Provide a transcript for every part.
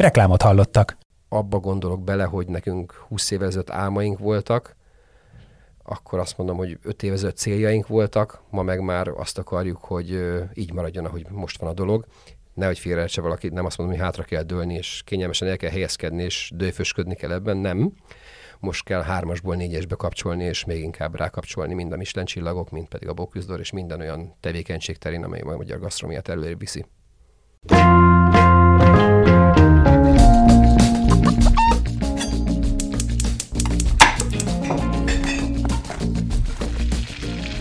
Reklámot hallottak abba gondolok bele, hogy nekünk 20 évvel ezelőtt álmaink voltak, akkor azt mondom, hogy 5 évvel ezelőtt céljaink voltak, ma meg már azt akarjuk, hogy így maradjon, ahogy most van a dolog. Nehogy félreértse valaki, nem azt mondom, hogy hátra kell dőlni, és kényelmesen el kell helyezkedni, és dőfösködni kell ebben, nem. Most kell hármasból négyesbe kapcsolni, és még inkább rákapcsolni mind a Michelin csillagok, mind pedig a Bocuse és minden olyan tevékenység terén, amely a magyar gasztromiát előre viszi.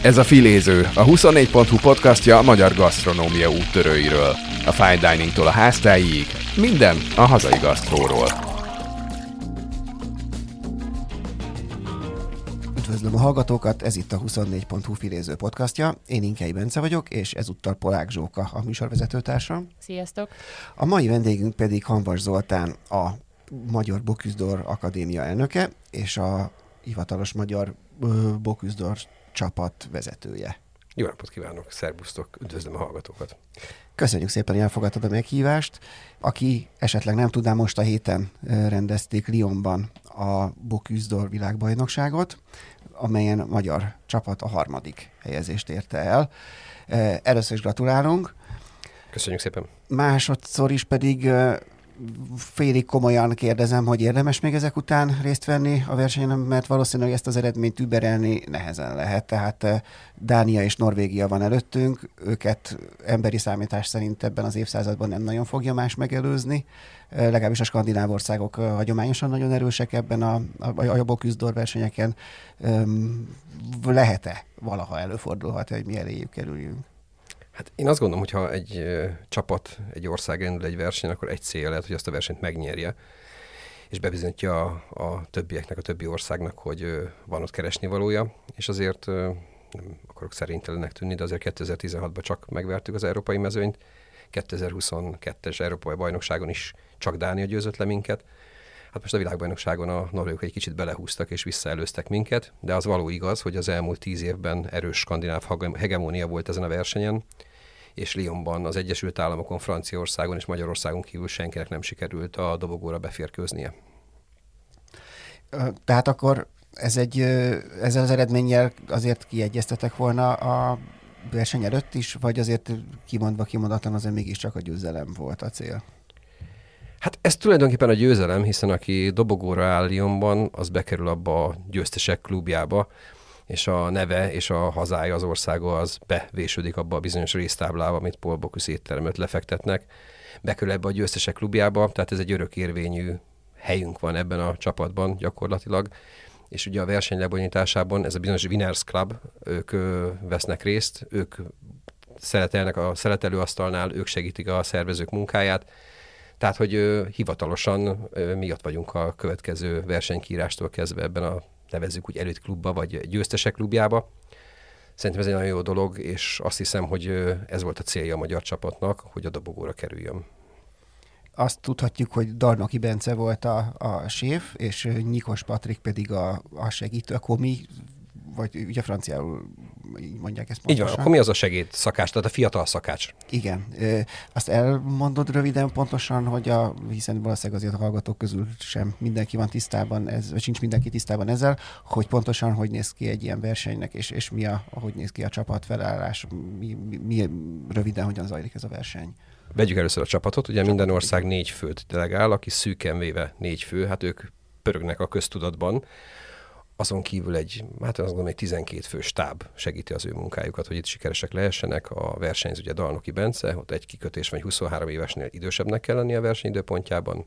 Ez a Filéző, a 24.hu podcastja a magyar gasztronómia úttörőiről. A fine diningtól a háztáig, minden a hazai gasztróról. Üdvözlöm a hallgatókat, ez itt a 24.hu Filéző podcastja. Én Inkei Bence vagyok, és ezúttal Polák Zsóka, a műsorvezetőtársam. Sziasztok! A mai vendégünk pedig Hanvas Zoltán, a Magyar Boküzdor Akadémia elnöke, és a hivatalos Magyar Boküzdor csapat vezetője. Jó napot kívánok, szervusztok, üdvözlöm a hallgatókat. Köszönjük szépen, hogy elfogadtad a meghívást. Aki esetleg nem tudná, most a héten rendezték Lyonban a Boküzdor világbajnokságot, amelyen a magyar csapat a harmadik helyezést érte el. Először is gratulálunk. Köszönjük szépen. Másodszor is pedig félig komolyan kérdezem, hogy érdemes még ezek után részt venni a versenyen, mert valószínűleg ezt az eredményt überelni nehezen lehet. Tehát eh, Dánia és Norvégia van előttünk, őket emberi számítás szerint ebben az évszázadban nem nagyon fogja más megelőzni. Eh, legalábbis a skandináv országok eh, hagyományosan nagyon erősek ebben a, a, a joboküzdor versenyeken. Lehet-e valaha előfordulhat, hogy mi eléjük kerüljünk? Hát én azt gondolom, hogy ha egy csapat, egy ország rendül egy versenyen, akkor egy célja lehet, hogy azt a versenyt megnyerje, és bebizonyítja a, a többieknek, a többi országnak, hogy van ott keresni valója, és azért nem akarok szerintelenek tűnni, de azért 2016-ban csak megvertük az európai mezőnyt, 2022-es európai bajnokságon is csak Dánia győzött le minket, Hát most a világbajnokságon a norvégok egy kicsit belehúztak és visszaelőztek minket, de az való igaz, hogy az elmúlt tíz évben erős skandináv hegemónia volt ezen a versenyen, és Lyonban, az Egyesült Államokon, Franciaországon és Magyarországon kívül senkinek nem sikerült a dobogóra beférkőznie. Tehát akkor ez egy, ezzel az eredménnyel azért kiegyeztetek volna a verseny előtt is, vagy azért kimondva kimondatlan azért mégiscsak a győzelem volt a cél? Hát ez tulajdonképpen a győzelem, hiszen aki dobogóra áll Lyonban, az bekerül abba a győztesek klubjába, és a neve és a hazája, az országa az bevésődik abba a bizonyos résztáblába, amit Paul Bocuse éttermet lefektetnek. Bekerül ebbe a győztesek klubjába, tehát ez egy örökérvényű helyünk van ebben a csapatban gyakorlatilag, és ugye a verseny lebonyításában ez a bizonyos Winners Club, ők ö, vesznek részt, ők szeletelnek a szeletelőasztalnál, ők segítik a szervezők munkáját, tehát, hogy ö, hivatalosan ö, mi ott vagyunk a következő versenykírástól kezdve ebben a nevezzük úgy elit klubba, vagy győztesek klubjába. Szerintem ez egy nagyon jó dolog, és azt hiszem, hogy ez volt a célja a magyar csapatnak, hogy a dobogóra kerüljön. Azt tudhatjuk, hogy Darnoki Bence volt a, a séf, és Nyikos Patrik pedig a, a segítő. Akkor mi vagy ugye franciául mondják ezt pontosan. Így van, akkor mi az a segéd szakács, tehát a fiatal szakács? Igen. Azt elmondod röviden pontosan, hogy a, hiszen valószínűleg azért a hallgatók közül sem mindenki van tisztában, ez, vagy sincs mindenki tisztában ezzel, hogy pontosan hogy néz ki egy ilyen versenynek, és, és mi a, hogy néz ki a csapat felállás, mi, mi, mi röviden hogyan zajlik ez a verseny. Vegyük először a csapatot, ugye Csapat. minden ország négy főt delegál, aki szűken véve négy fő, hát ők pörögnek a köztudatban azon kívül egy, hát azt gondolom, egy 12 fő stáb segíti az ő munkájukat, hogy itt sikeresek lehessenek. A versenyző ugye Dalnoki Bence, ott egy kikötés vagy 23 évesnél idősebbnek kell lenni a versenyidőpontjában.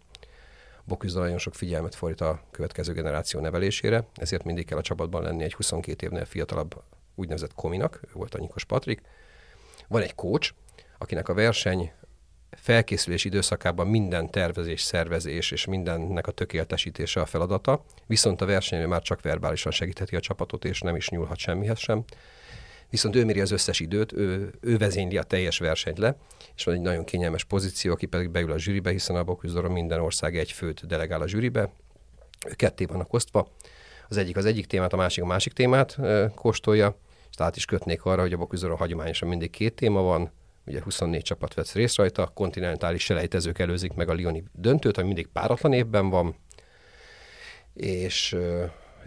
Boküzda nagyon sok figyelmet fordít a következő generáció nevelésére, ezért mindig kell a csapatban lenni egy 22 évnél fiatalabb úgynevezett kominak, ő volt a Nyikos Patrik. Van egy coach, akinek a verseny felkészülés időszakában minden tervezés, szervezés és mindennek a tökéletesítése a feladata, viszont a versenyre már csak verbálisan segítheti a csapatot, és nem is nyúlhat semmihez sem. Viszont ő méri az összes időt, ő, ő vezényli a teljes versenyt le, és van egy nagyon kényelmes pozíció, aki pedig beül a zsűribe, hiszen a Boküzdoron minden ország egy főt delegál a zsűribe, ők ketté vannak osztva, az egyik az egyik témát, a másik a másik témát kóstolja, és át is kötnék arra, hogy a Boküzdoron hagyományosan mindig két téma van, ugye 24 csapat vesz részt rajta, kontinentális selejtezők előzik meg a Lioni döntőt, ami mindig páratlan évben van, és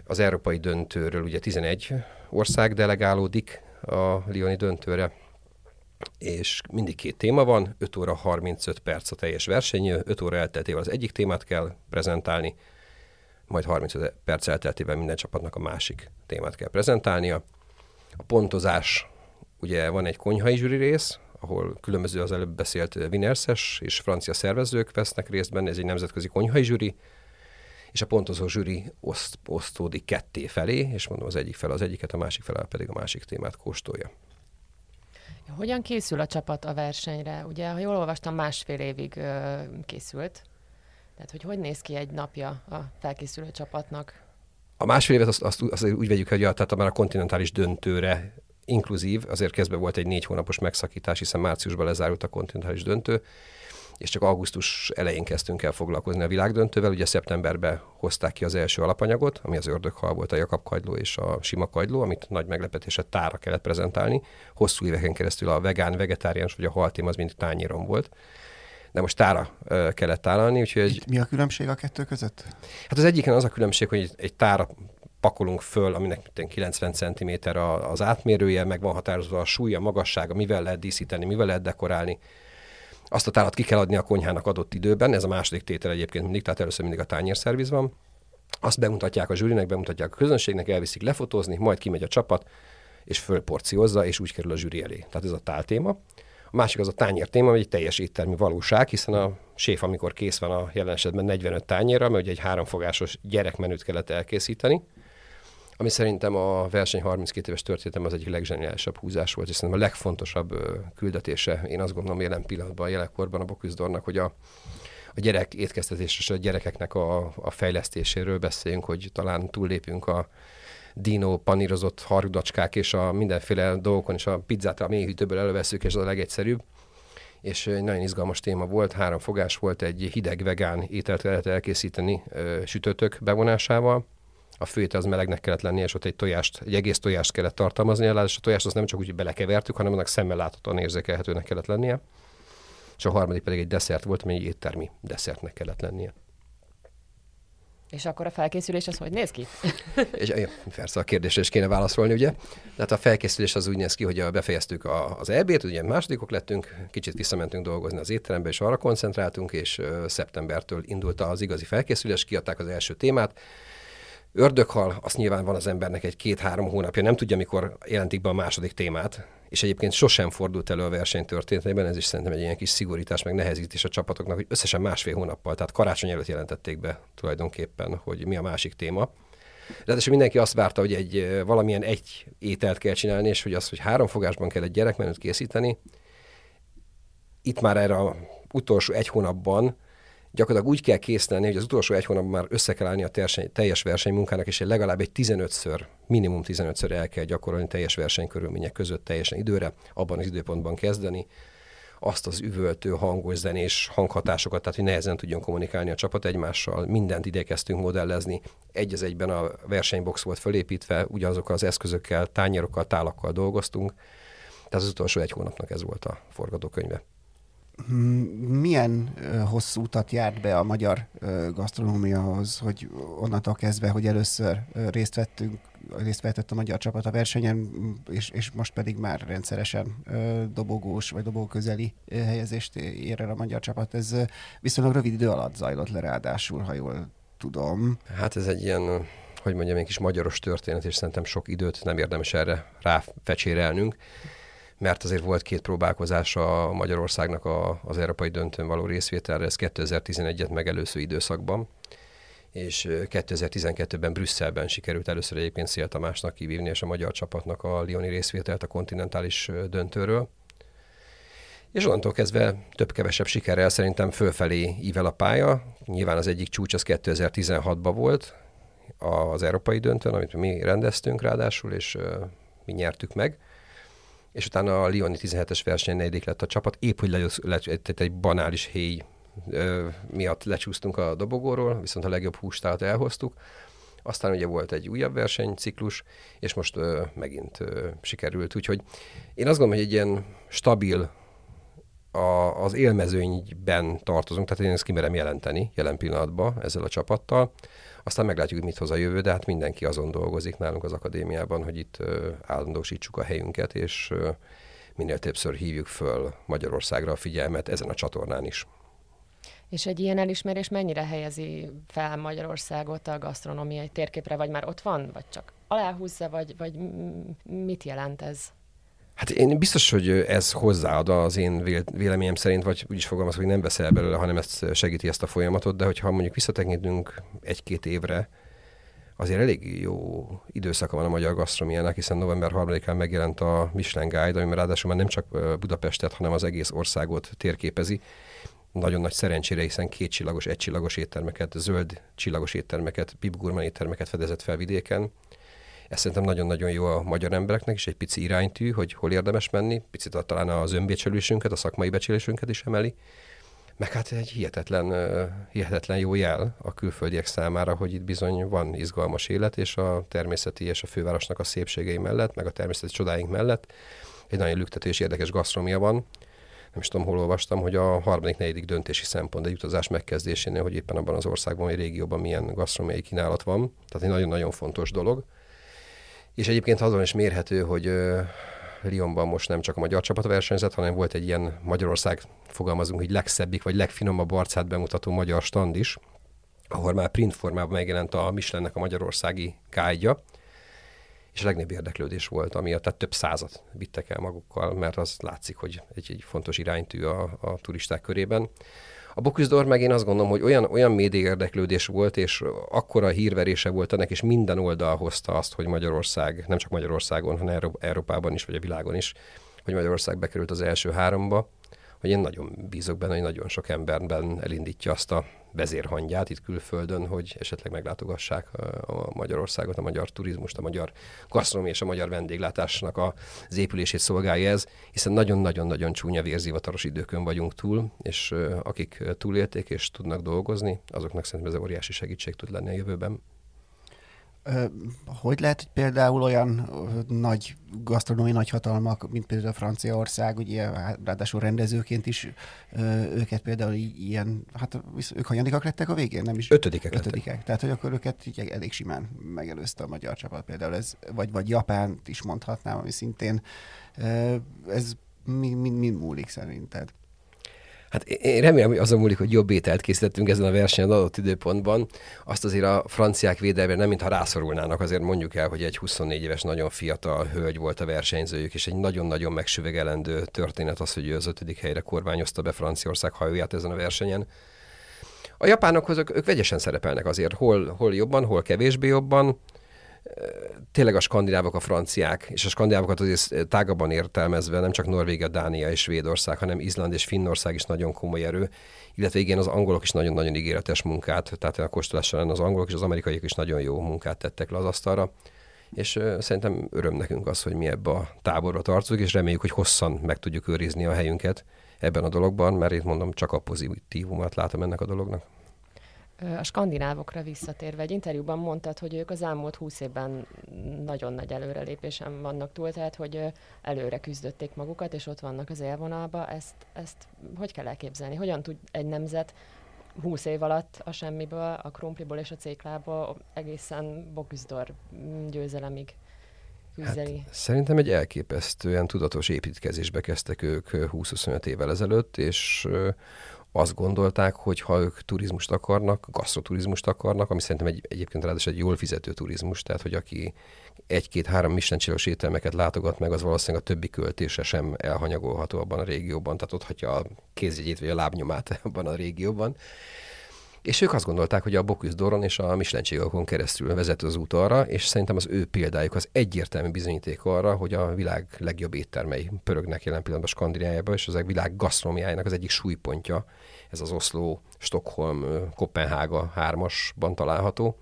az európai döntőről ugye 11 ország delegálódik a Lioni döntőre, és mindig két téma van, 5 óra 35 perc a teljes verseny, 5 óra elteltével az egyik témát kell prezentálni, majd 35 perc elteltével minden csapatnak a másik témát kell prezentálnia. A pontozás, ugye van egy konyhai zsűri rész, ahol különböző az előbb beszélt Vinerses és francia szervezők vesznek részt benne, ez egy nemzetközi konyhai zsűri, és a pontozó zsűri oszt, osztódik ketté felé, és mondom az egyik fel az egyiket, a másik fel pedig a másik témát kóstolja. Hogyan készül a csapat a versenyre? Ugye, ha jól olvastam, másfél évig ö, készült. Tehát, hogy hogy néz ki egy napja a felkészülő csapatnak? A másfél évet azt, azt, azt úgy vegyük, hogy a, tehát már a kontinentális döntőre inkluzív, azért kezdve volt egy négy hónapos megszakítás, hiszen márciusban lezárult a kontinentális döntő, és csak augusztus elején kezdtünk el foglalkozni a világdöntővel. Ugye szeptemberben hozták ki az első alapanyagot, ami az ördöghal volt, a Jakab kagyló és a sima kagyló, amit nagy meglepetése tára kellett prezentálni. Hosszú éveken keresztül a vegán, vegetáriánus vagy a haltém az mindig tányéron volt de most tára kellett tálalni. Úgyhogy Itt mi a különbség a kettő között? Hát az egyiken az a különbség, hogy egy tára pakolunk föl, aminek 90 cm az átmérője, meg van határozva a súlya, magassága, mivel lehet díszíteni, mivel lehet dekorálni. Azt a tárat ki kell adni a konyhának adott időben, ez a második tétel egyébként mindig, tehát először mindig a tányérszerviz van. Azt bemutatják a zsűrinek, bemutatják a közönségnek, elviszik lefotózni, majd kimegy a csapat, és fölporciózza, és úgy kerül a zsűri elé. Tehát ez a tál téma. A másik az a tányér téma, egy teljes éttermi valóság, hiszen a séf, amikor kész van a jelen esetben 45 tányérra, mert ugye egy háromfogásos gyerekmenüt kellett elkészíteni, ami szerintem a verseny 32 éves történetem az egyik legzseniálisabb húzás volt, és szerintem a legfontosabb küldetése, én azt gondolom jelen pillanatban, jelenkorban a Boküzdornak, hogy a, a gyerek étkeztetés és a gyerekeknek a, a fejlesztéséről beszéljünk, hogy talán túllépünk a dino panírozott harudacskák és a mindenféle dolgokon, és a pizzát a mélyhűtőből előveszünk, és az a legegyszerűbb. És egy nagyon izgalmas téma volt, három fogás volt, egy hideg vegán ételt kellett elkészíteni sütőtök bevonásával, a főétel az melegnek kellett lennie, és ott egy tojást, egy egész tojást kellett tartalmazni, és a tojást azt nem csak úgy belekevertük, hanem annak szemmel láthatóan érzékelhetőnek kellett lennie. És a harmadik pedig egy desszert volt, ami egy éttermi desszertnek kellett lennie. És akkor a felkészülés az hogy néz ki? és ja, persze a kérdésre is kéne válaszolni, ugye? Tehát a felkészülés az úgy néz ki, hogy befejeztük a, az EB-t, ugye másodikok lettünk, kicsit visszamentünk dolgozni az étterembe, és arra koncentráltunk, és szeptembertől indult az igazi felkészülés, kiadták az első témát, Ördöghal, azt nyilván van az embernek egy két-három hónapja, nem tudja, mikor jelentik be a második témát, és egyébként sosem fordult elő a verseny történetében, ez is szerintem egy ilyen kis szigorítás, meg nehezítés a csapatoknak, hogy összesen másfél hónappal, tehát karácsony előtt jelentették be tulajdonképpen, hogy mi a másik téma. Ráadásul mindenki azt várta, hogy egy valamilyen egy ételt kell csinálni, és hogy az, hogy három fogásban kell egy gyerekmenőt készíteni, itt már erre a utolsó egy hónapban gyakorlatilag úgy kell készíteni, hogy az utolsó egy hónapban már össze kell állni a terseny, teljes versenymunkának, és egy legalább egy 15-ször, minimum 15-ször el kell gyakorolni teljes versenykörülmények között teljesen időre, abban az időpontban kezdeni, azt az üvöltő, hangos, zenés hanghatásokat, tehát hogy nehezen tudjon kommunikálni a csapat egymással. Mindent igyekeztünk modellezni. Egy az egyben a versenybox volt fölépítve, ugyanazokkal az eszközökkel, tányérokkal, tálakkal dolgoztunk. Tehát az utolsó egy hónapnak ez volt a forgatókönyve milyen hosszú utat járt be a magyar gasztronómiahoz, hogy onnantól kezdve, hogy először részt vettünk, részt vettett a magyar csapat a versenyen, és, és most pedig már rendszeresen dobogós vagy dobóközeli helyezést ér el a magyar csapat. Ez viszonylag rövid idő alatt zajlott le ráadásul, ha jól tudom. Hát ez egy ilyen, hogy mondjam, egy kis magyaros történet, és szerintem sok időt nem érdemes erre ráfecsérelnünk mert azért volt két próbálkozás a Magyarországnak a, az európai döntőn való részvételre, ez 2011-et megelőző időszakban, és 2012-ben Brüsszelben sikerült először egyébként Szél Tamásnak kivívni, és a magyar csapatnak a Lioni részvételt a kontinentális döntőről. És onnantól kezdve több-kevesebb sikerrel szerintem fölfelé ível a pálya. Nyilván az egyik csúcs az 2016-ban volt, az európai döntőn, amit mi rendeztünk ráadásul, és mi nyertük meg. És utána a Lioni 17-es verseny negyedik lett a csapat, épp hogy le, le, egy banális héj miatt lecsúsztunk a dobogóról, viszont a legjobb hústálat elhoztuk. Aztán ugye volt egy újabb versenyciklus, és most ö, megint ö, sikerült. Úgyhogy én azt gondolom, hogy egy ilyen stabil a, az élmezőnyben tartozunk, tehát én ezt kimerem jelenteni jelen pillanatban ezzel a csapattal. Aztán meglátjuk, mit hoz a jövő, de hát mindenki azon dolgozik nálunk az akadémiában, hogy itt állandósítsuk a helyünket, és minél többször hívjuk föl Magyarországra a figyelmet ezen a csatornán is. És egy ilyen elismerés mennyire helyezi fel Magyarországot a gasztronómiai térképre, vagy már ott van, vagy csak aláhúzza, vagy, vagy mit jelent ez? Hát én biztos, hogy ez hozzáad az én véleményem szerint, vagy úgy is fogalmazok, hogy nem veszel belőle, hanem ezt segíti ezt a folyamatot, de hogyha mondjuk visszatekintünk egy-két évre, azért elég jó időszaka van a magyar gasztronomiának, hiszen november 3-án megjelent a Michelin Guide, ami ráadásul már nem csak Budapestet, hanem az egész országot térképezi, nagyon nagy szerencsére, hiszen két csillagos, egy csillagos éttermeket, zöld csillagos éttermeket, pipgurman éttermeket fedezett fel vidéken. Ez szerintem nagyon-nagyon jó a magyar embereknek is, egy pici iránytű, hogy hol érdemes menni, picit a, talán az önbecsülésünket, a szakmai becsülésünket is emeli. Meg hát egy hihetetlen, hihetetlen jó jel a külföldiek számára, hogy itt bizony van izgalmas élet, és a természeti és a fővárosnak a szépségei mellett, meg a természeti csodáink mellett egy nagyon lüktető és érdekes gasztromia van, nem is tudom, hol olvastam, hogy a harmadik, negyedik döntési szempont egy utazás megkezdésénél, hogy éppen abban az országban, vagy régióban milyen gasztronómiai kínálat van. Tehát egy nagyon-nagyon fontos dolog. És egyébként azon is mérhető, hogy Lyonban most nem csak a magyar csapat versenyzett, hanem volt egy ilyen Magyarország, fogalmazunk, hogy legszebbik vagy legfinomabb arcát bemutató magyar stand is, ahol már print formában megjelent a Michelinnek a magyarországi kájgya, és a legnagyobb érdeklődés volt, amiatt tehát több százat vittek el magukkal, mert az látszik, hogy egy, egy fontos iránytű a, a turisták körében. A Bocuse meg én azt gondolom, hogy olyan, olyan média érdeklődés volt, és akkora hírverése volt ennek, és minden oldal hozta azt, hogy Magyarország, nem csak Magyarországon, hanem Európában is, vagy a világon is, hogy Magyarország bekerült az első háromba, hogy én nagyon bízok benne, hogy nagyon sok emberben elindítja azt a vezérhangját itt külföldön, hogy esetleg meglátogassák a Magyarországot, a magyar turizmust, a magyar gasztronómia és a magyar vendéglátásnak az épülését szolgálja ez, hiszen nagyon-nagyon-nagyon csúnya vérzivataros időkön vagyunk túl, és akik túlélték és tudnak dolgozni, azoknak szerintem ez óriási segítség tud lenni a jövőben. Hogy lehet, hogy például olyan nagy gasztronómiai nagyhatalmak, mint például Franciaország, ugye ráadásul rendezőként is őket például ilyen, hát ők hanyadikak lettek a végén, nem is? Ötödikek. Ötödikek. Lettek. Tehát, hogy akkor őket így elég simán megelőzte a magyar csapat például, ez, vagy, vagy Japánt is mondhatnám, ami szintén ez mi, mi, mi múlik szerinted? Hát én remélem, hogy azon múlik, hogy jobb ételt készítettünk ezen a versenyen adott időpontban. Azt azért a franciák védelme nem mintha rászorulnának, azért mondjuk el, hogy egy 24 éves nagyon fiatal hölgy volt a versenyzőjük, és egy nagyon-nagyon megsüvegelendő történet az, hogy ő az ötödik helyre kormányozta be Franciaország hajóját ezen a versenyen. A japánokhoz ők, ők vegyesen szerepelnek azért, hol, hol jobban, hol kevésbé jobban tényleg a skandinávok, a franciák, és a skandinávokat azért tágabban értelmezve nem csak Norvégia, Dánia és Svédország, hanem Izland és Finnország is nagyon komoly erő, illetve igen, az angolok is nagyon-nagyon ígéretes munkát, tehát a kóstolás során az angolok és az amerikaiak is nagyon jó munkát tettek le az asztalra, és szerintem öröm nekünk az, hogy mi ebbe a táborba tartozunk, és reméljük, hogy hosszan meg tudjuk őrizni a helyünket ebben a dologban, mert itt mondom, csak a pozitívumát látom ennek a dolognak. A skandinávokra visszatérve, egy interjúban mondtad, hogy ők az elmúlt húsz évben nagyon nagy előrelépésen vannak túl, tehát hogy előre küzdötték magukat, és ott vannak az élvonalba. Ezt, ezt hogy kell elképzelni? Hogyan tud egy nemzet 20 év alatt a semmiből, a krumpliból és a céklából egészen Boküzdor győzelemig küzdeni? Hát, szerintem egy elképesztően tudatos építkezésbe kezdtek ők 20-25 évvel ezelőtt, és azt gondolták, hogy ha ők turizmust akarnak, gasztroturizmust akarnak, ami szerintem egy, egyébként ráadásul egy jól fizető turizmus, tehát hogy aki egy-két-három Michelin ételmeket látogat meg, az valószínűleg a többi költése sem elhanyagolható abban a régióban, tehát ott hagyja a kézjegyét vagy a lábnyomát abban a régióban. És ők azt gondolták, hogy a Bocuse Doron és a Michelin keresztül vezet az út arra, és szerintem az ő példájuk az egyértelmű bizonyíték arra, hogy a világ legjobb éttermei pörögnek jelen pillanatban Skandináviában, és az a világ gasztronómiájának az egyik súlypontja, ez az Oslo, Stockholm, Kopenhága hármasban található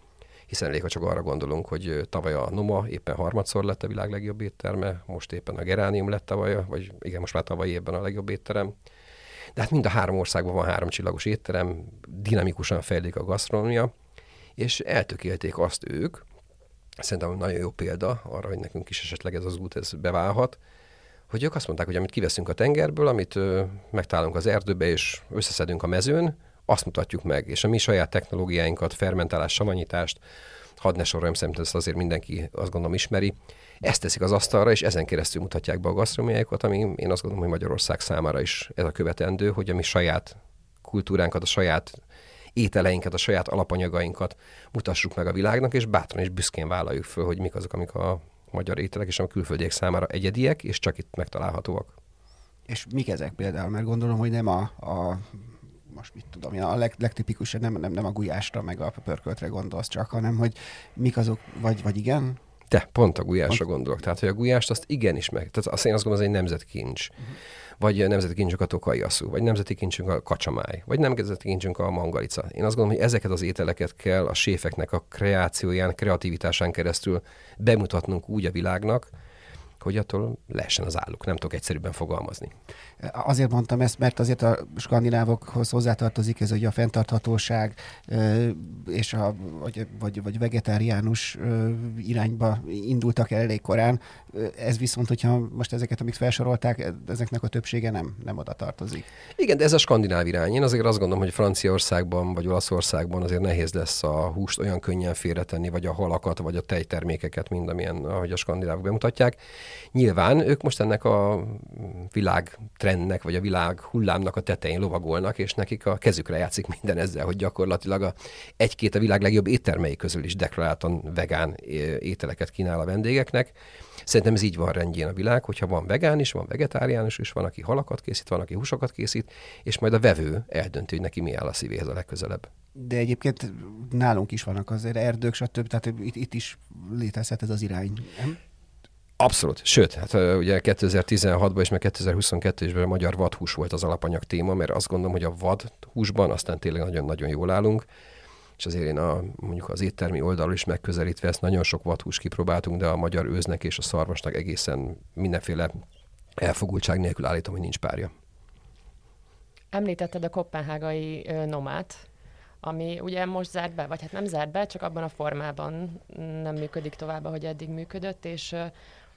hiszen elég, ha csak arra gondolunk, hogy tavaly a Noma éppen harmadszor lett a világ legjobb étterme, most éppen a Geránium lett tavaly, vagy igen, most már tavaly évben a legjobb étterem. De hát mind a három országban van három csillagos étterem, dinamikusan fejlik a gasztronómia, és eltökélték azt ők, szerintem nagyon jó példa arra, hogy nekünk is esetleg ez az út ez beválhat, hogy ők azt mondták, hogy amit kiveszünk a tengerből, amit ö, megtalálunk az erdőbe, és összeszedünk a mezőn, azt mutatjuk meg, és a mi saját technológiáinkat, fermentálás, savanyítást, hadd ne soroljam, szerintem ezt azért mindenki azt gondolom ismeri, ezt teszik az asztalra, és ezen keresztül mutatják be a gasztronómiájukat, ami én azt gondolom, hogy Magyarország számára is ez a követendő, hogy a mi saját kultúránkat, a saját ételeinket, a saját alapanyagainkat mutassuk meg a világnak, és bátran és büszkén vállaljuk föl, hogy mik azok, amik a magyar ételek és a külföldiek számára egyediek, és csak itt megtalálhatóak. És mik ezek például? Mert gondolom, hogy nem a, a most mit tudom, a leg, legtipikusabb nem, nem, nem a gulyásra, meg a pörköltre gondolsz csak, hanem hogy mik azok, vagy, vagy igen? Te, pont a gulyásra gondolok. Tehát, hogy a gulyást azt igenis meg. Tehát azt én azt gondolom, az egy nemzetkincs. Uh-huh. Vagy nemzeti kincsünk a tokai asszú, vagy nemzeti kincsünk a kacsamáj, vagy nemzeti kincsünk a mangalica. Én azt gondolom, hogy ezeket az ételeket kell a séfeknek a kreációján, kreativitásán keresztül bemutatnunk úgy a világnak, hogy attól lehessen az álluk. Nem tudok egyszerűbben fogalmazni. Azért mondtam ezt, mert azért a skandinávokhoz hozzátartozik ez, hogy a fenntarthatóság és a, vagy, vagy, vagy vegetáriánus irányba indultak el elég korán. Ez viszont, hogyha most ezeket, amik felsorolták, ezeknek a többsége nem, nem oda tartozik. Igen, de ez a skandináv irány. Én azért azt gondolom, hogy Franciaországban vagy Olaszországban azért nehéz lesz a húst olyan könnyen félretenni, vagy a halakat, vagy a tejtermékeket, mind amilyen, ahogy a skandinávok bemutatják. Nyilván ők most ennek a világ trendnek, vagy a világ hullámnak a tetején lovagolnak, és nekik a kezükre játszik minden ezzel, hogy gyakorlatilag a, egy-két a világ legjobb éttermei közül is deklaráltan vegán ételeket kínál a vendégeknek. Szerintem ez így van rendjén a világ, hogyha van vegán is, van vegetáriánus is, van, aki halakat készít, van, aki húsokat készít, és majd a vevő eldönti, hogy neki mi áll a szívéhez a legközelebb. De egyébként nálunk is vannak azért erdők, stb. Tehát itt, itt is létezhet ez az irány. Nem? Abszolút. Sőt, hát ugye 2016-ban és meg 2022-ben a magyar vadhús volt az alapanyag téma, mert azt gondolom, hogy a vadhúsban aztán tényleg nagyon-nagyon jól állunk, és azért én a, mondjuk az éttermi oldalról is megközelítve ezt nagyon sok vadhús kipróbáltunk, de a magyar őznek és a szarvasnak egészen mindenféle elfogultság nélkül állítom, hogy nincs párja. Említetted a kopenhágai nomát, ami ugye most zárt be, vagy hát nem zárt be, csak abban a formában nem működik tovább, ahogy eddig működött, és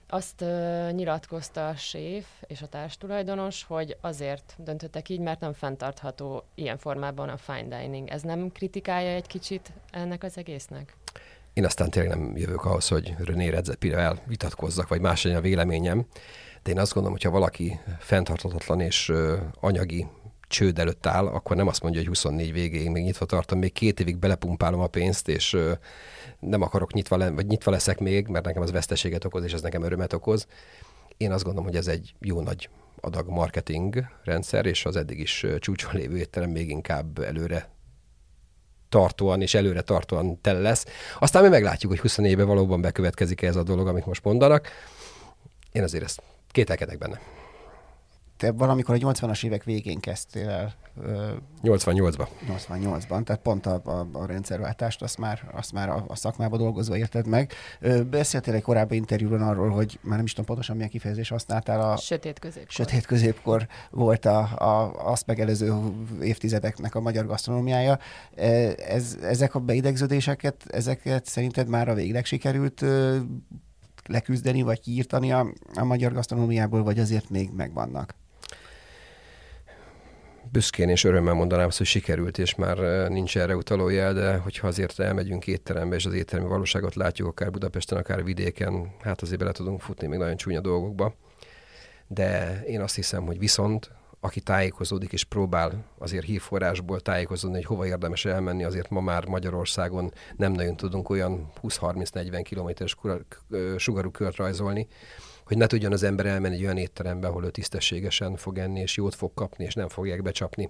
azt uh, nyilatkozta a séf és a társtulajdonos, hogy azért döntöttek így, mert nem fenntartható ilyen formában a fine dining. Ez nem kritikája egy kicsit ennek az egésznek? Én aztán tényleg nem jövök ahhoz, hogy René Redzepivel vitatkozzak, vagy más a véleményem, de én azt gondolom, hogyha valaki fenntarthatatlan és uh, anyagi csőd előtt áll, akkor nem azt mondja, hogy 24 végéig még nyitva tartom, még két évig belepumpálom a pénzt, és uh, nem akarok nyitva, le, vagy nyitva leszek még, mert nekem az veszteséget okoz, és ez nekem örömet okoz. Én azt gondolom, hogy ez egy jó nagy adag marketing rendszer, és az eddig is csúcson lévő étterem még inkább előre tartóan és előre tartóan tele lesz. Aztán mi meglátjuk, hogy 24 évben valóban bekövetkezik ez a dolog, amit most mondanak. Én azért ezt kételkedek benne te valamikor a 80-as évek végén kezdtél el. 88-ban. 88-ban, tehát pont a, a, a rendszerváltást azt már, azt már a, a szakmába dolgozva érted meg. Beszéltél egy korábbi interjúban arról, hogy már nem is tudom pontosan milyen kifejezés használtál. A sötét középkor. Sötét középkor volt a, a, azt megelőző évtizedeknek a magyar gasztronómiája. Ez, ezek a beidegződéseket, ezeket szerinted már a végleg sikerült leküzdeni, vagy kiírtani a, a magyar gasztronómiából, vagy azért még megvannak? Büszkén és örömmel mondanám azt, hogy sikerült, és már nincs erre utaló jel, de hogyha azért elmegyünk étterembe, és az étteremi valóságot látjuk, akár Budapesten, akár vidéken, hát azért bele tudunk futni még nagyon csúnya dolgokba. De én azt hiszem, hogy viszont aki tájékozódik és próbál azért hírforrásból tájékozódni, hogy hova érdemes elmenni, azért ma már Magyarországon nem nagyon tudunk olyan 20-30-40 kilométeres sugarú kört rajzolni, hogy ne tudjon az ember elmenni egy olyan étterembe, ahol ő tisztességesen fog enni, és jót fog kapni, és nem fogják becsapni.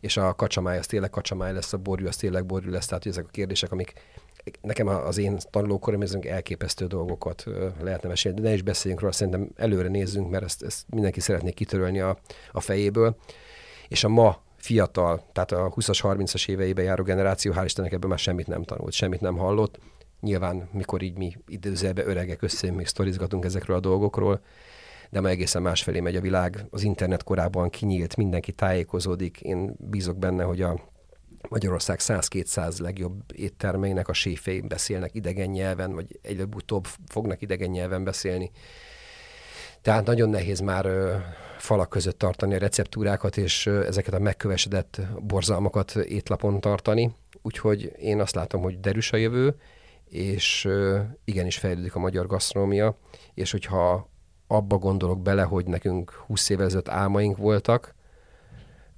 És a kacsamáj az tényleg kacsamáj lesz, a borjú az tényleg borjú lesz, tehát hogy ezek a kérdések, amik nekem az én tanulókorom, ezek elképesztő dolgokat lehetne mesélni, de ne is beszéljünk róla, szerintem előre nézzünk, mert ezt, ezt mindenki szeretné kitörölni a, a fejéből. És a ma fiatal, tehát a 20-as, 30-as éveiben járó generáció, hál' Istennek ebből már semmit nem tanult, semmit nem hallott. Nyilván, mikor így mi időzelbe öregek össze, még sztorizgatunk ezekről a dolgokról, de ma egészen másfelé megy a világ. Az internet korában kinyílt, mindenki tájékozódik. Én bízok benne, hogy a Magyarország 100-200 legjobb éttermeinek a séfei beszélnek idegen nyelven, vagy előbb-utóbb fognak idegen nyelven beszélni. Tehát nagyon nehéz már ö, falak között tartani a receptúrákat, és ö, ezeket a megkövesedett borzalmakat étlapon tartani. Úgyhogy én azt látom, hogy derűs a jövő, és igenis fejlődik a magyar gasztronómia, és hogyha abba gondolok bele, hogy nekünk 20 évvel ezelőtt álmaink voltak,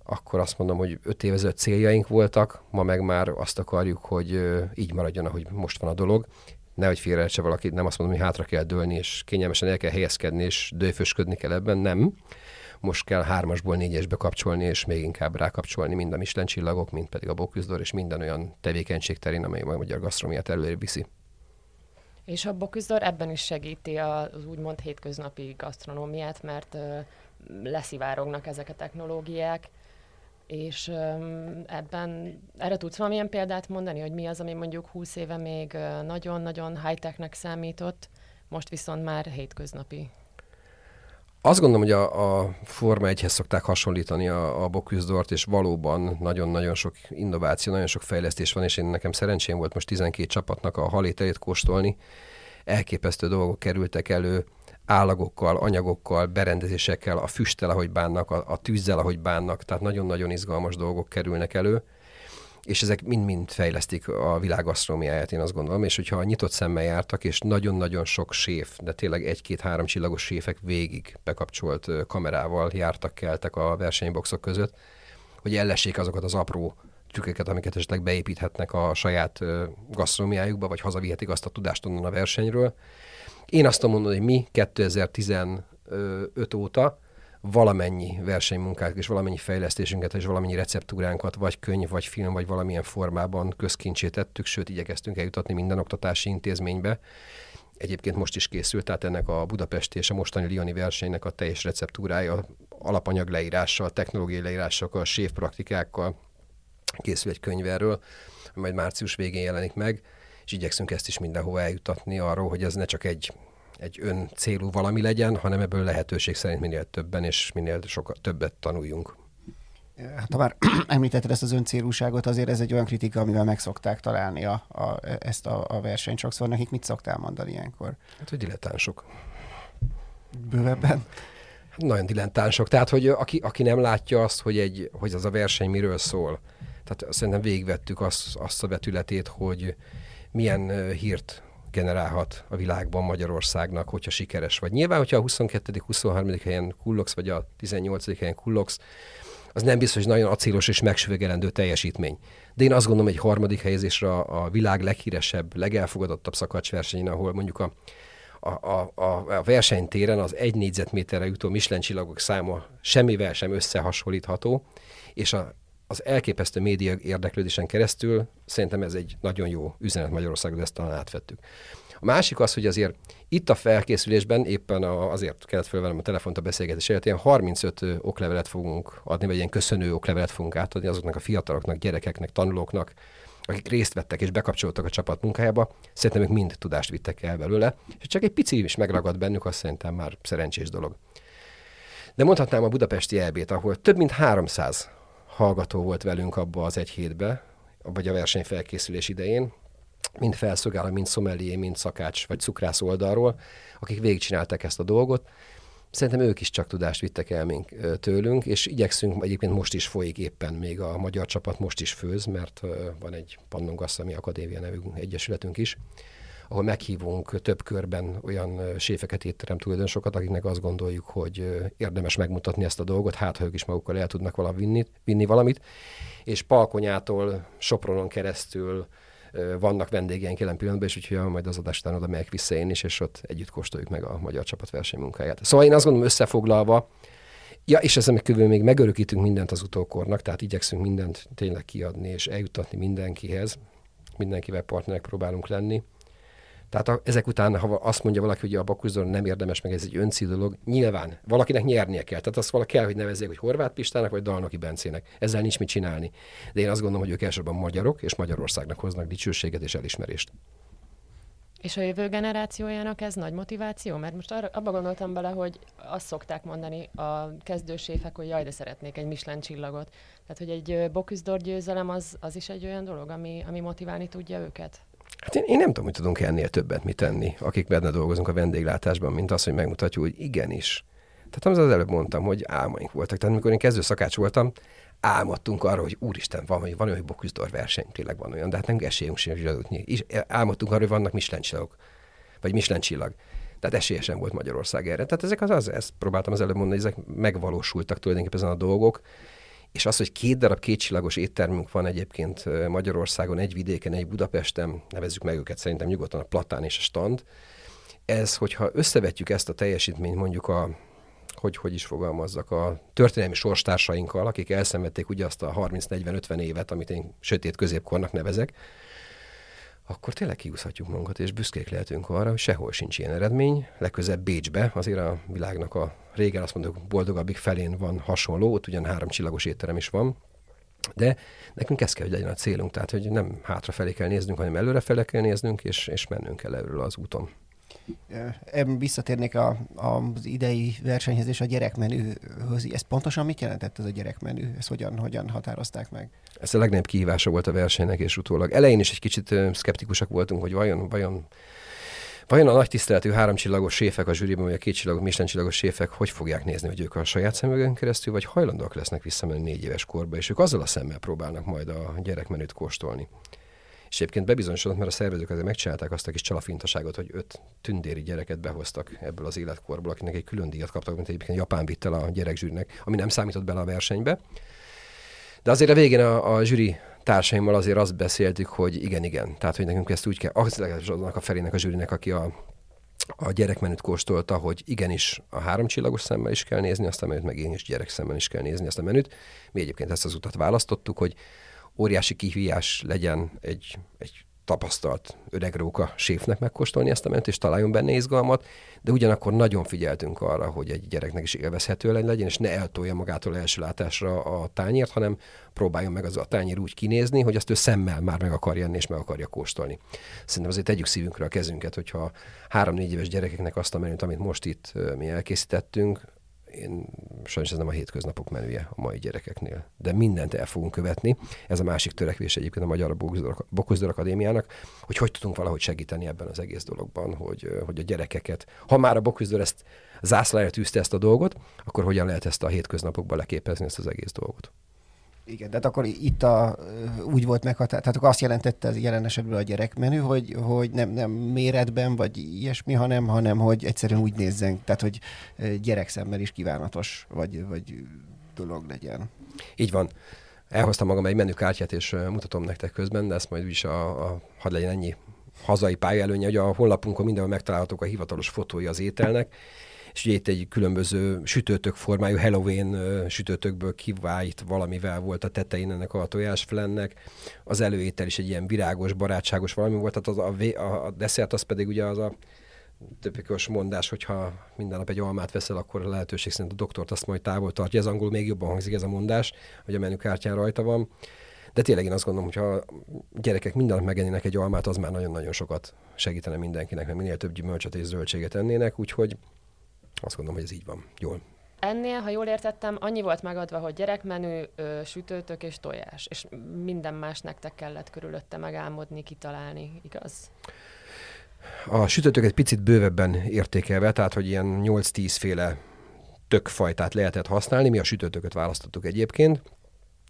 akkor azt mondom, hogy öt évezett céljaink voltak, ma meg már azt akarjuk, hogy így maradjon, ahogy most van a dolog. Nehogy félreértse valaki, nem azt mondom, hogy hátra kell dőlni, és kényelmesen el kell helyezkedni, és dőfösködni kell ebben, nem. Most kell hármasból négyesbe kapcsolni, és még inkább rákapcsolni mind a Michelin csillagok, mind pedig a Bocuse és minden olyan tevékenység terén, amely a magyar gasztromiát előre viszi. És a Bocuse ebben is segíti az úgymond hétköznapi gasztronómiát, mert leszivárognak ezek a technológiák, és ebben erre tudsz valamilyen példát mondani, hogy mi az, ami mondjuk 20 éve még nagyon-nagyon high-technek számított, most viszont már hétköznapi? Azt gondolom, hogy a, a Forma 1-hez szokták hasonlítani a, a Bocuse és valóban nagyon-nagyon sok innováció, nagyon sok fejlesztés van, és én nekem szerencsém volt most 12 csapatnak a halételét kóstolni. Elképesztő dolgok kerültek elő, állagokkal, anyagokkal, berendezésekkel, a füsttel, ahogy bánnak, a, a tűzzel, ahogy bánnak, tehát nagyon-nagyon izgalmas dolgok kerülnek elő, és ezek mind-mind fejlesztik a világ asztrómiáját, én azt gondolom, és hogyha nyitott szemmel jártak, és nagyon-nagyon sok séf, de tényleg egy-két-három csillagos séfek végig bekapcsolt kamerával jártak, keltek a versenyboxok között, hogy ellessék azokat az apró trükköket, amiket esetleg beépíthetnek a saját gasztrómiájukba, vagy hazavihetik azt a tudást onnan a versenyről, én azt mondom, hogy mi 2015 óta valamennyi versenymunkát és valamennyi fejlesztésünket és valamennyi receptúránkat, vagy könyv, vagy film, vagy valamilyen formában közkincsé tettük, sőt, igyekeztünk eljutatni minden oktatási intézménybe. Egyébként most is készült, tehát ennek a Budapesti és a mostani Lioni versenynek a teljes receptúrája, alapanyag leírással, technológiai leírásokkal, sév praktikákkal készül egy könyv erről, majd március végén jelenik meg és igyekszünk ezt is mindenhova eljutatni arról, hogy ez ne csak egy, egy ön célú valami legyen, hanem ebből lehetőség szerint minél többen és minél sokat többet tanuljunk. Hát ha már említetted ezt az öncélúságot, azért ez egy olyan kritika, amivel meg szokták találni a, a, ezt a, a versenyt sokszor. Nekik mit szoktál mondani ilyenkor? Hát, hogy dilettánsok. Bővebben? Hát nagyon dilettánsok. Tehát, hogy aki, aki nem látja azt, hogy, egy, hogy az a verseny miről szól, tehát szerintem végigvettük azt, azt a vetületét, hogy milyen hírt generálhat a világban Magyarországnak, hogyha sikeres vagy. Nyilván, hogyha a 22. 23. helyen kullogsz, vagy a 18. helyen kullogsz, az nem biztos, hogy nagyon acélos és megsüvegelendő teljesítmény. De én azt gondolom, hogy egy harmadik helyezésre a, a világ leghíresebb, legelfogadottabb szakacsversenyen, ahol mondjuk a, a, a, a versenytéren az egy négyzetméterre jutó Michelin csillagok száma semmivel sem összehasonlítható, és a az elképesztő média érdeklődésen keresztül szerintem ez egy nagyon jó üzenet Magyarországon, ezt talán átvettük. A másik az, hogy azért itt a felkészülésben éppen a, azért kellett fölvennem a telefont a beszélgetés előtt, ilyen 35 oklevelet fogunk adni, vagy ilyen köszönő oklevelet fogunk átadni azoknak a fiataloknak, gyerekeknek, tanulóknak, akik részt vettek és bekapcsoltak a csapat munkájába, szerintem ők mind tudást vittek el belőle, és csak egy pici is megragad bennük, azt szerintem már szerencsés dolog. De mondhatnám a budapesti elbét, ahol több mint 300 hallgató volt velünk abba az egy hétbe, vagy a verseny felkészülés idején, mind felszolgáló, mind szomelié, mind szakács vagy cukrász oldalról, akik végigcsinálták ezt a dolgot. Szerintem ők is csak tudást vittek el mink, tőlünk, és igyekszünk, egyébként most is folyik éppen még a magyar csapat, most is főz, mert van egy Pannongasszami Akadémia nevű egyesületünk is, ahol meghívunk több körben olyan séfeket, étterem tulajdonosokat, akiknek azt gondoljuk, hogy érdemes megmutatni ezt a dolgot, hát ha ők is magukkal el tudnak valami vinni, vinni valamit. És Palkonyától, Sopronon keresztül vannak vendégeink jelen pillanatban, és úgyhogy majd az adástán oda megyek vissza én is, és ott együtt kóstoljuk meg a magyar csapat versenymunkáját. Szóval én azt gondolom összefoglalva, Ja, és ezen kívül még megörökítünk mindent az utókornak, tehát igyekszünk mindent tényleg kiadni és eljutatni mindenkihez. Mindenkivel partnerek próbálunk lenni. Tehát a, ezek után, ha azt mondja valaki, hogy a Bakuzdor nem érdemes, meg ez egy öncél dolog, nyilván valakinek nyernie kell. Tehát azt valaki kell, hogy nevezzék, hogy Horváth Pistának vagy Dalnoki Bencének. Ezzel nincs mit csinálni. De én azt gondolom, hogy ők elsősorban magyarok, és Magyarországnak hoznak dicsőséget és elismerést. És a jövő generációjának ez nagy motiváció? Mert most arra, abba gondoltam bele, hogy azt szokták mondani a kezdőséfek, hogy jaj, de szeretnék egy Michelin csillagot. Tehát, hogy egy Bocuse győzelem az, az is egy olyan dolog, ami, ami motiválni tudja őket? Hát én, én nem tudom, hogy tudunk ennél többet mit tenni, akik benne dolgozunk a vendéglátásban, mint az, hogy megmutatjuk, hogy igenis. Tehát az előbb mondtam, hogy álmaink voltak. Tehát amikor én kezdő szakács voltam, álmodtunk arról, hogy úristen, van, hogy van olyan, hogy Bocuse verseny, tényleg van olyan, de hát nem esélyünk sem zsarulni. És álmodtunk arról, hogy vannak Michelin csillagok, vagy Michelin csillag. Tehát esélyesen volt Magyarország erre. Tehát ezek az, az ezt próbáltam az előbb mondani, hogy ezek megvalósultak tulajdonképpen ezen a dolgok, és az, hogy két darab kétcsillagos éttermünk van egyébként Magyarországon, egy vidéken, egy Budapesten, nevezzük meg őket szerintem nyugodtan a Platán és a Stand, ez, hogyha összevetjük ezt a teljesítményt mondjuk a hogy hogy is fogalmazzak, a történelmi sorstársainkkal, akik elszenvedték ugye azt a 30-40-50 évet, amit én sötét középkornak nevezek, akkor tényleg kiúszhatjuk magunkat, és büszkék lehetünk arra, hogy sehol sincs ilyen eredmény. Legközebb Bécsbe, azért a világnak a régen azt mondjuk boldogabbik felén van hasonló, ott ugyan három csillagos étterem is van, de nekünk ez kell, hogy legyen a célunk, tehát hogy nem hátrafelé kell néznünk, hanem előrefele kell néznünk, és, és mennünk kell erről az úton. Visszatérnék a, az idei versenyhez és a gyerekmenühöz. Ez pontosan mit jelentett ez a gyerekmenü? Ezt hogyan, hogyan határozták meg? Ez a legnagyobb kihívása volt a versenynek, és utólag. Elején is egy kicsit szkeptikusak voltunk, hogy vajon, vajon Vajon a nagy tiszteletű háromcsillagos séfek a zsűriben, vagy a kétcsillagos, Michelin csillagos séfek hogy fogják nézni, hogy ők a saját szemüvegen keresztül, vagy hajlandóak lesznek visszamenni négy éves korba, és ők azzal a szemmel próbálnak majd a gyerekmenüt kóstolni. És egyébként bebizonyosodott, mert a szervezők azért megcsinálták azt a kis csalafintaságot, hogy öt tündéri gyereket behoztak ebből az életkorból, akinek egy külön díjat kaptak, mint egyébként Japán vitt el a gyerekzsűrnek, ami nem számított bele a versenybe. De azért a végén a, a zsűri társaimmal azért azt beszéltük, hogy igen, igen. Tehát, hogy nekünk ezt úgy kell, az annak a felének a zsűrinek, aki a, a gyerekmenüt kóstolta, hogy igenis a három csillagos szemmel is kell nézni azt a menüt, meg én is gyerek szemmel is kell nézni azt a menüt. Mi egyébként ezt az utat választottuk, hogy óriási kihívás legyen egy, egy tapasztalt öregróka séfnek megkóstolni ezt a ment, és találjon benne izgalmat, de ugyanakkor nagyon figyeltünk arra, hogy egy gyereknek is élvezhető legyen, és ne eltolja magától első látásra a tányért, hanem próbáljon meg az a tányér úgy kinézni, hogy azt ő szemmel már meg akar enni, és meg akarja kóstolni. Szerintem azért tegyük szívünkre a kezünket, hogyha három-négy éves gyerekeknek azt a menüt, amit most itt mi elkészítettünk, én sajnos ez nem a hétköznapok menüje a mai gyerekeknél, de mindent el fogunk követni. Ez a másik törekvés egyébként a Magyar Bokuzdor Akadémiának, hogy hogy tudunk valahogy segíteni ebben az egész dologban, hogy, hogy a gyerekeket, ha már a Bokuzdor ezt zászlára tűzte ezt a dolgot, akkor hogyan lehet ezt a hétköznapokban leképezni ezt az egész dolgot. Igen, tehát akkor itt a, úgy volt meghatározott, tehát akkor azt jelentette ez jelen esetben a gyerekmenü, hogy, hogy nem, nem méretben, vagy ilyesmi, hanem, hanem hogy egyszerűen úgy nézzen, tehát hogy gyerekszemmel is kívánatos, vagy, vagy dolog legyen. Így van. Elhoztam magam egy menükártyát, és mutatom nektek közben, de ezt majd úgyis a, a hadd legyen ennyi hazai pályaelőnye, hogy a honlapunkon mindenhol megtalálhatók a hivatalos fotói az ételnek, és ugye itt egy különböző sütőtök formájú Halloween sütőtökből kivált valamivel volt a tetején ennek a tojásflennek. Az előétel is egy ilyen virágos, barátságos valami volt, tehát az a, a, a desszert az pedig ugye az a tipikus mondás, hogyha minden nap egy almát veszel, akkor a lehetőség szerint a doktort azt majd távol tartja. Ez angol még jobban hangzik ez a mondás, hogy a menükártyán rajta van. De tényleg én azt gondolom, hogy ha gyerekek minden nap megennének egy almát, az már nagyon-nagyon sokat segítene mindenkinek, mert minél több gyümölcsöt és zöldséget ennének, úgyhogy azt gondolom, hogy ez így van. Jól. Ennél, ha jól értettem, annyi volt megadva, hogy gyerekmenü, ö, sütőtök és tojás, és minden más nektek kellett körülötte megálmodni, kitalálni, igaz? A sütőtök egy picit bővebben értékelve, tehát hogy ilyen 8-10 féle tökfajtát lehetett használni, mi a sütőtököt választottuk egyébként,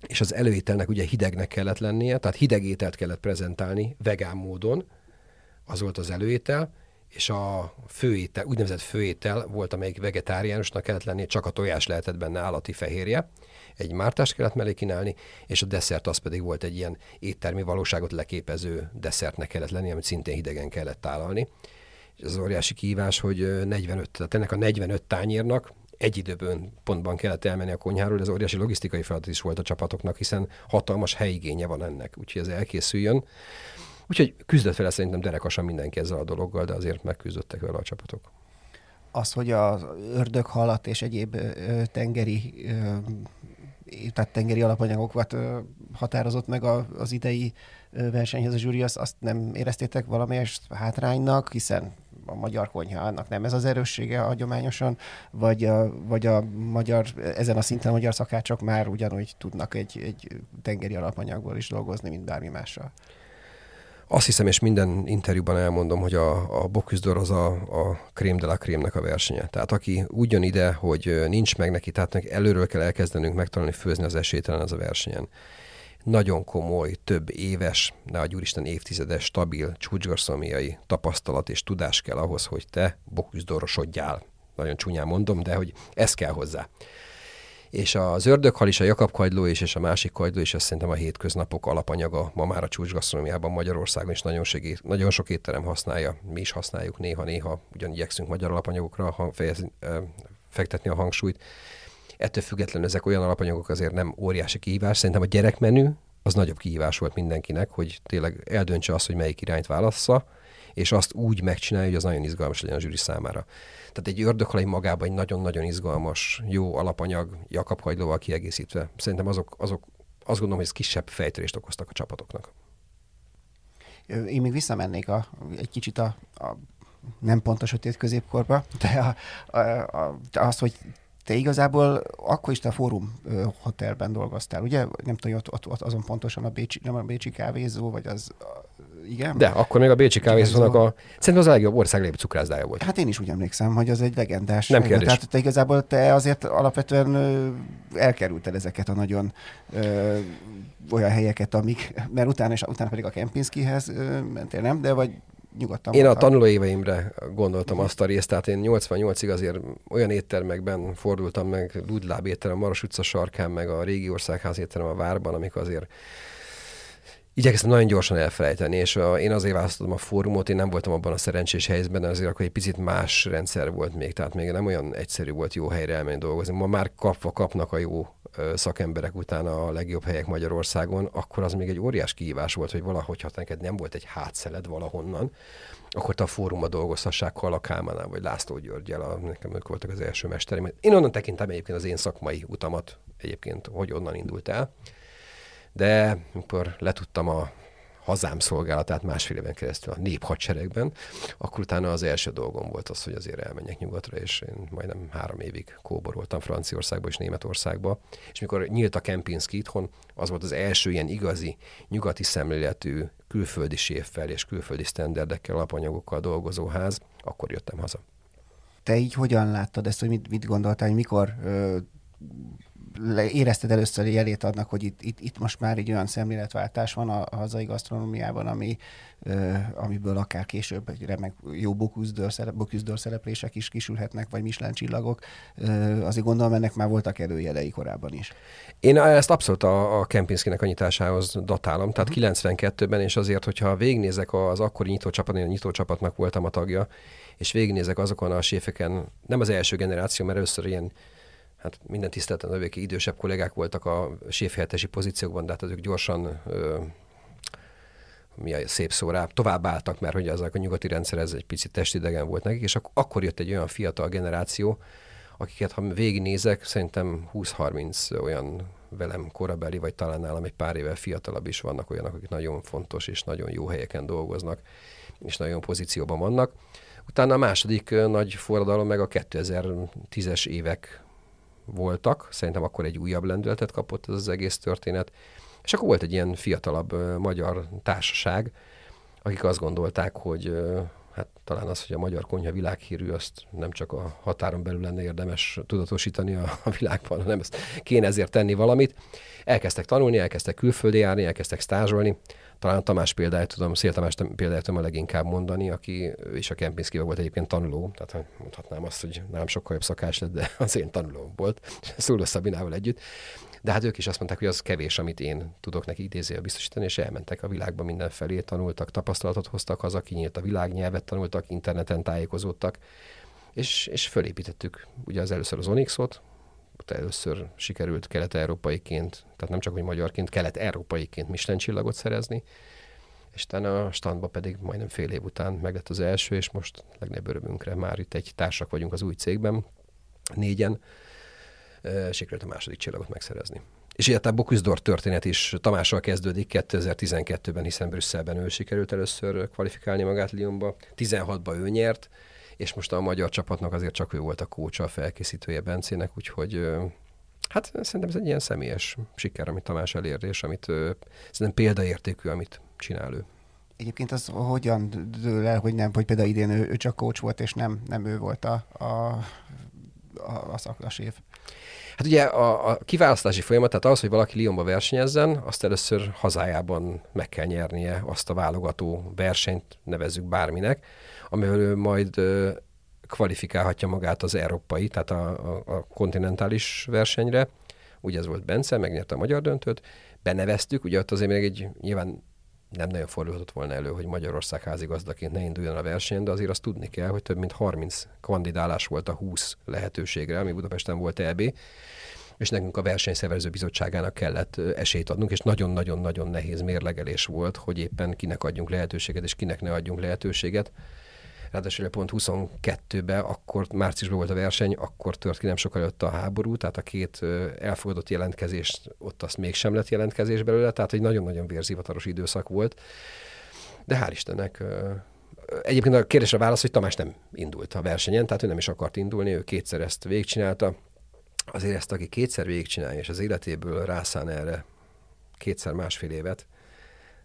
és az előételnek ugye hidegnek kellett lennie, tehát hideg ételt kellett prezentálni vegán módon, az volt az előétel, és a főétel, úgynevezett főétel volt, amelyik vegetáriánusnak kellett lenni, csak a tojás lehetett benne állati fehérje, egy mártást kellett mellé kínálni, és a desszert az pedig volt egy ilyen éttermi valóságot leképező desszertnek kellett lenni, amit szintén hidegen kellett tálalni. És az óriási kihívás, hogy 45, tehát ennek a 45 tányérnak egy időben pontban kellett elmenni a konyháról, ez óriási logisztikai feladat is volt a csapatoknak, hiszen hatalmas helyigénye van ennek, úgyhogy ez elkészüljön. Úgyhogy küzdött vele szerintem derekasan mindenki ezzel a dologgal, de azért megküzdöttek vele a csapatok. Az, hogy az ördöghalat és egyéb tengeri tehát tengeri alapanyagokat határozott meg az idei versenyhez a zsűri, azt, azt nem éreztétek valamelyest hátránynak, hiszen a magyar konyhának nem ez az erőssége hagyományosan, vagy a, vagy a magyar, ezen a szinten a magyar szakácsok már ugyanúgy tudnak egy, egy tengeri alapanyagból is dolgozni, mint bármi mással. Azt hiszem, és minden interjúban elmondom, hogy a, a Bocuse az a, a krém de la krémnek a versenye. Tehát aki úgy jön ide, hogy nincs meg neki, tehát előről kell elkezdenünk megtalálni főzni az esélytelen az a versenyen. Nagyon komoly, több éves, ne a úristen évtizedes, stabil, csúcsgarszómiai tapasztalat és tudás kell ahhoz, hogy te Bocuse Nagyon csúnyán mondom, de hogy ez kell hozzá. És az ördöghal is, a Jakab kagyló is, és a másik kagyló is, ez szerintem a hétköznapok alapanyaga ma már a csúcsgasztronómiában Magyarországon is nagyon, segít, nagyon sok étterem használja. Mi is használjuk néha-néha, ugyan igyekszünk magyar alapanyagokra ha fejez, fektetni a hangsúlyt. Ettől függetlenül ezek olyan alapanyagok azért nem óriási kihívás. Szerintem a gyerekmenü az nagyobb kihívás volt mindenkinek, hogy tényleg eldöntse azt, hogy melyik irányt válassza, és azt úgy megcsinálja, hogy az nagyon izgalmas legyen a zsűri számára. Tehát egy ördöghalai magában egy nagyon-nagyon izgalmas, jó alapanyag, Jakab hagylóval kiegészítve. Szerintem azok, azok azt gondolom, hogy ez kisebb fejtörést okoztak a csapatoknak. Én még visszamennék a, egy kicsit a, a nem pont a sötét középkorba, de a, a, a, az, hogy te igazából akkor is te a Fórum Hotelben dolgoztál, ugye? Nem tudom, ott, ott, ott azon pontosan a Bécsi, nem a Bécsi kávézó, vagy az, igen? De, akkor még a Bécsi kávézónak a, szerintem az a legjobb ország legjobb cukrászdája volt. Hát én is úgy emlékszem, hogy az egy legendás. Nem kérdés. Tehát te igazából te azért alapvetően elkerülted ezeket a nagyon ö, olyan helyeket, amik, mert utána, és utána pedig a Kempinskihez ö, mentél, nem? De vagy nyugodtan Én a tanulóéveimre gondoltam azt a részt, tehát én 88-ig azért olyan éttermekben fordultam meg, Ludláb étterem, Maros utca sarkán, meg a régi országház étterem a Várban, amik azért igyekeztem nagyon gyorsan elfelejteni, és a, én azért választottam a fórumot, én nem voltam abban a szerencsés helyzetben, azért akkor egy picit más rendszer volt még, tehát még nem olyan egyszerű volt jó helyre elmenni dolgozni. Ma már kapva kapnak a jó szakemberek utána a legjobb helyek Magyarországon, akkor az még egy óriás kihívás volt, hogy valahogy, ha neked nem volt egy hátszeled valahonnan, akkor te a fórumba dolgozhassák Kala Kálmánál, vagy László Györgyel, a, nekem ők voltak az első mestereim. Én onnan tekintem egyébként az én szakmai utamat egyébként, hogy onnan indult el de amikor letudtam a hazám szolgálatát másfél éven keresztül a néphadseregben, akkor utána az első dolgom volt az, hogy azért elmenjek nyugatra, és én majdnem három évig kóboroltam Franciaországba és Németországba, és mikor nyílt a Kempinski itthon, az volt az első ilyen igazi, nyugati szemléletű, külföldi séffel és külföldi sztenderdekkel, alapanyagokkal dolgozó ház, akkor jöttem haza. Te így hogyan láttad ezt, hogy mit, mit gondoltál, hogy mikor ö, érezted először jelét annak, hogy itt, itt, itt most már egy olyan szemléletváltás van a, a hazai gasztronómiában, ami, ö, amiből akár később egy remek jó szerep, szereplések is kisülhetnek, vagy Michelin csillagok. Ö, azért gondolom, ennek már voltak előjelei korábban is. Én ezt abszolút a, a Kempinskinek a nyitásához datálom, tehát uh-huh. Mhm. 92-ben, és azért, hogyha végignézek az akkori nyitócsapat, én a nyitócsapatnak voltam a tagja, és végignézek azokon a séfeken, nem az első generáció, mert először ilyen hát minden tiszteleten övéki idősebb kollégák voltak a séfhelyettesi pozíciókban, de hát azok gyorsan ö, mi a szép szó rá, tovább mert hogy azok a nyugati rendszer ez egy picit testidegen volt nekik, és ak- akkor jött egy olyan fiatal generáció, akiket ha végignézek, szerintem 20-30 olyan velem korabeli, vagy talán nálam egy pár évvel fiatalabb is vannak olyanok, akik nagyon fontos és nagyon jó helyeken dolgoznak, és nagyon pozícióban vannak. Utána a második nagy forradalom meg a 2010-es évek voltak, szerintem akkor egy újabb lendületet kapott ez az egész történet, és akkor volt egy ilyen fiatalabb magyar társaság, akik azt gondolták, hogy hát talán az, hogy a magyar konyha világhírű, azt nem csak a határon belül lenne érdemes tudatosítani a, a világban, hanem ezt kéne ezért tenni valamit. Elkezdtek tanulni, elkezdtek külföldi járni, elkezdtek stázsolni. Talán Tamás példáját tudom, Szél Tamás példáját tudom a leginkább mondani, aki is a Kempinski volt egyébként tanuló, tehát mondhatnám azt, hogy nálam sokkal jobb szakás lett, de az én tanuló volt, Szuló Szabinával együtt. De hát ők is azt mondták, hogy az kevés, amit én tudok neki idézővel biztosítani, és elmentek a világba mindenfelé, tanultak, tapasztalatot hoztak haza, kinyílt a világnyelvet, tanultak, interneten tájékozódtak, és, és fölépítettük ugye az először az Onyxot, először sikerült kelet-európaiként, tehát nem csak, hogy magyarként, kelet-európaiként Michelin csillagot szerezni, és utána a standba pedig majdnem fél év után meglett az első, és most legnagyobb örömünkre már itt egy társak vagyunk az új cégben, négyen, sikerült a második csillagot megszerezni. És a Bocuse történet is Tamással kezdődik 2012-ben, hiszen Brüsszelben ő sikerült először kvalifikálni magát Lyonba. 16-ba ő nyert, és most a magyar csapatnak azért csak ő volt a kócsa, a felkészítője Bencének, úgyhogy hát szerintem ez egy ilyen személyes siker, amit Tamás elér, és amit szerintem példaértékű, amit csinál ő. Egyébként az hogyan dől el, hogy nem, hogy például idén ő, ő csak coach volt, és nem, nem ő volt a, a, a, a szaklas Hát ugye a, a kiválasztási folyamat, tehát az, hogy valaki Lyonba versenyezzen, azt először hazájában meg kell nyernie azt a válogató versenyt, nevezzük bárminek, amivel ő majd ö, kvalifikálhatja magát az európai, tehát a, a, a kontinentális versenyre. Ugye ez volt Bence, megnyerte a magyar döntőt, beneveztük, ugye ott azért még egy nyilván nem nagyon fordulhatott volna elő, hogy Magyarország házigazdaként ne induljon a verseny, de azért azt tudni kell, hogy több mint 30 kandidálás volt a 20 lehetőségre, ami Budapesten volt EB, és nekünk a versenyszervező bizottságának kellett esélyt adnunk, és nagyon-nagyon-nagyon nehéz mérlegelés volt, hogy éppen kinek adjunk lehetőséget, és kinek ne adjunk lehetőséget. Ráadásul pont 22-ben, akkor márciusban volt a verseny, akkor tört ki nem sokkal előtt a háború, tehát a két elfogadott jelentkezést, ott azt mégsem lett jelentkezés belőle, tehát egy nagyon-nagyon vérzivataros időszak volt. De hál' Istennek Egyébként a kérdésre válasz, hogy Tamás nem indult a versenyen, tehát ő nem is akart indulni, ő kétszer ezt végigcsinálta. Azért ezt, aki kétszer végigcsinálja, és az életéből rászán erre kétszer másfél évet,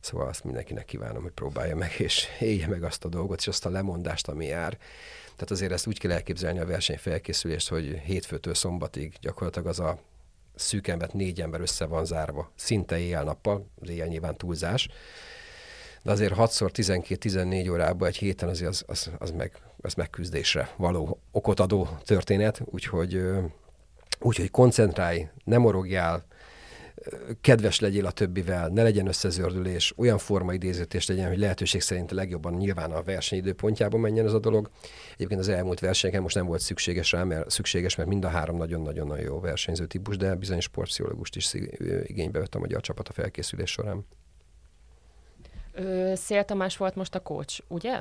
Szóval azt mindenkinek kívánom, hogy próbálja meg, és élje meg azt a dolgot, és azt a lemondást, ami jár. Tehát azért ezt úgy kell elképzelni a versenyfelkészülést, hogy hétfőtől szombatig gyakorlatilag az a szűk embert négy ember össze van zárva, szinte éjjel-nappal, az éjjel nyilván túlzás, de azért 6-szor 12-14 órában egy héten azért az, az, az, meg, az megküzdésre való okot adó történet, úgyhogy, úgyhogy koncentrálj, nem morogjál, kedves legyél a többivel, ne legyen összezördülés, olyan forma idézítés legyen, hogy lehetőség szerint a legjobban nyilván a versenyidőpontjában menjen ez a dolog. Egyébként az elmúlt versenyeken most nem volt szükséges rá, mert szükséges, mert mind a három nagyon-nagyon jó versenyző típus, de bizonyos sportpszichológust is igénybe vett a magyar csapat a felkészülés során. Szél Tamás volt most a coach, ugye?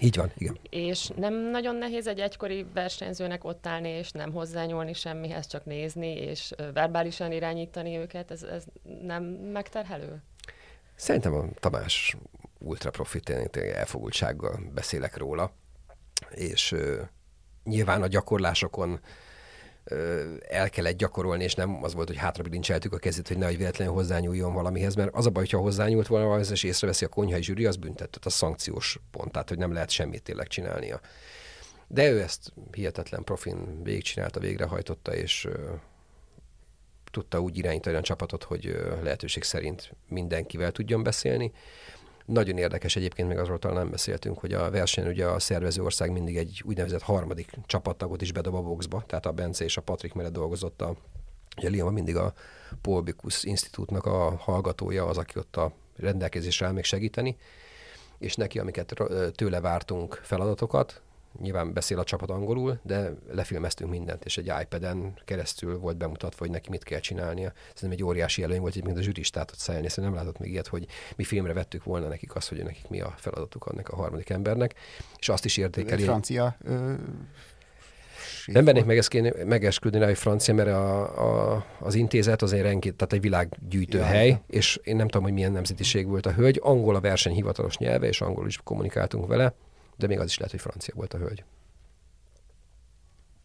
Így van, igen. És nem nagyon nehéz egy egykori versenyzőnek ott állni, és nem hozzányúlni semmihez, csak nézni, és verbálisan irányítani őket, ez, ez nem megterhelő? Szerintem a Tamás ultra profi, elfogultsággal beszélek róla, és uh, nyilván a gyakorlásokon el kellett gyakorolni, és nem az volt, hogy hátra bilincseltük a kezét, hogy nehogy véletlenül hozzányúljon valamihez, mert az a baj, hogyha hozzányúlt volna az és észreveszi a konyhai zsűri, az büntet, tehát a szankciós pont, tehát hogy nem lehet semmit tényleg csinálnia. De ő ezt hihetetlen profin végigcsinálta, végrehajtotta, és tudta úgy irányítani a csapatot, hogy lehetőség szerint mindenkivel tudjon beszélni. Nagyon érdekes egyébként, még azról talán nem beszéltünk, hogy a verseny ugye a szervező ország mindig egy úgynevezett harmadik csapattagot is bedob a boxba, tehát a Bence és a Patrik mellett dolgozott a Ugye Lyon mindig a Paul Bicus Institute-nak a hallgatója, az, aki ott a rendelkezésre áll még segíteni, és neki, amiket tőle vártunk feladatokat, nyilván beszél a csapat angolul, de lefilmeztünk mindent, és egy iPad-en keresztül volt bemutatva, hogy neki mit kell csinálnia. Szerintem egy óriási előny volt, hogy mint a zsűristát ott szállni, szerintem nem látott még ilyet, hogy mi filmre vettük volna nekik azt, hogy nekik mi a feladatuk annak a harmadik embernek, és azt is értékeli. Francia ö, nem bennék meg ezt megesküdni rá, hogy francia, mert a, a, az intézet azért renként, tehát egy világgyűjtő hely, és én nem tudom, hogy milyen nemzetiség volt a hölgy. Angol a verseny hivatalos nyelve, és angol is kommunikáltunk vele de még az is lehet, hogy francia volt a hölgy.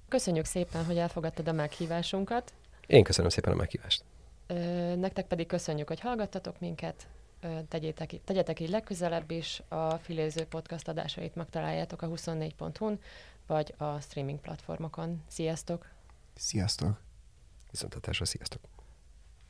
Köszönjük szépen, hogy elfogadtad a meghívásunkat. Én köszönöm szépen a meghívást. Ö, nektek pedig köszönjük, hogy hallgattatok minket. Ö, tegyétek, tegyetek így legközelebb is. A Filéző podcast adásait megtaláljátok a 24.hu-n, vagy a streaming platformokon. Sziasztok! Sziasztok! Viszontatásra, sziasztok!